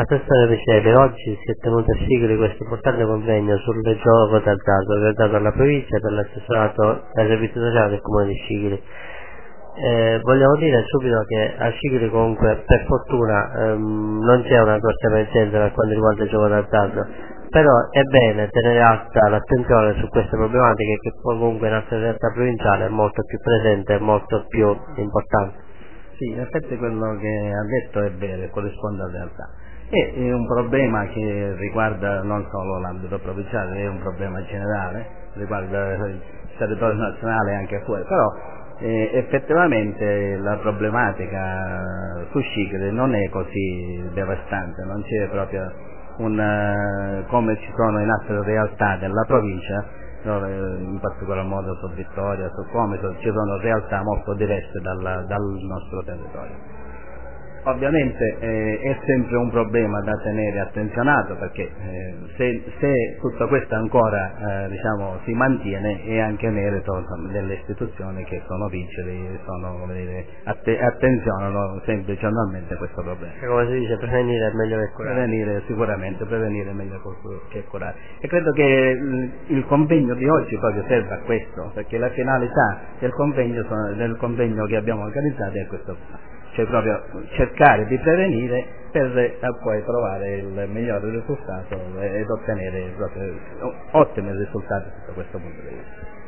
Assessore Miceli, oggi si è tenuto a Sigli questo importante convegno sul gioco d'azzardo organizzato dalla provincia e dall'assessorato ai servizi sociali del comune di Sigli. Eh, vogliamo dire subito che a Sigli comunque per fortuna ehm, non c'è una grossa emergenza per quanto riguarda il gioco d'azzardo, però è bene tenere alta l'attenzione su queste problematiche che comunque in altre realtà provinciali è molto più presente e molto più importante. Sì, in effetti quello che ha detto è vero e corrisponde alla realtà. È un problema che riguarda non solo l'ambito provinciale, è un problema generale, riguarda il territorio nazionale e anche fuori, però eh, effettivamente la problematica su Scicli non è così devastante, non c'è proprio un, uh, come ci sono in altre realtà della provincia, in particolar modo su Vittoria, su Comiso, ci sono realtà molto diverse dal, dal nostro territorio. Ovviamente eh, è sempre un problema da tenere attenzionato perché eh, se, se, tutto questo ancora eh, diciamo, si mantiene è anche merito insomma, delle istituzioni che sono vigili, dire, atte- attenzionano semplicemente questo problema. E come si dice prevenire è meglio che curare. Prevenire sicuramente, prevenire è meglio che curare. E credo che il, convegno di oggi proprio serve a questo, perché la finalità del convegno, del convegno che abbiamo organizzato è questo cioè proprio cercare di prevenire per eh, poi trovare il migliore risultato ed ottenere ottimi risultati da questo punto di vista.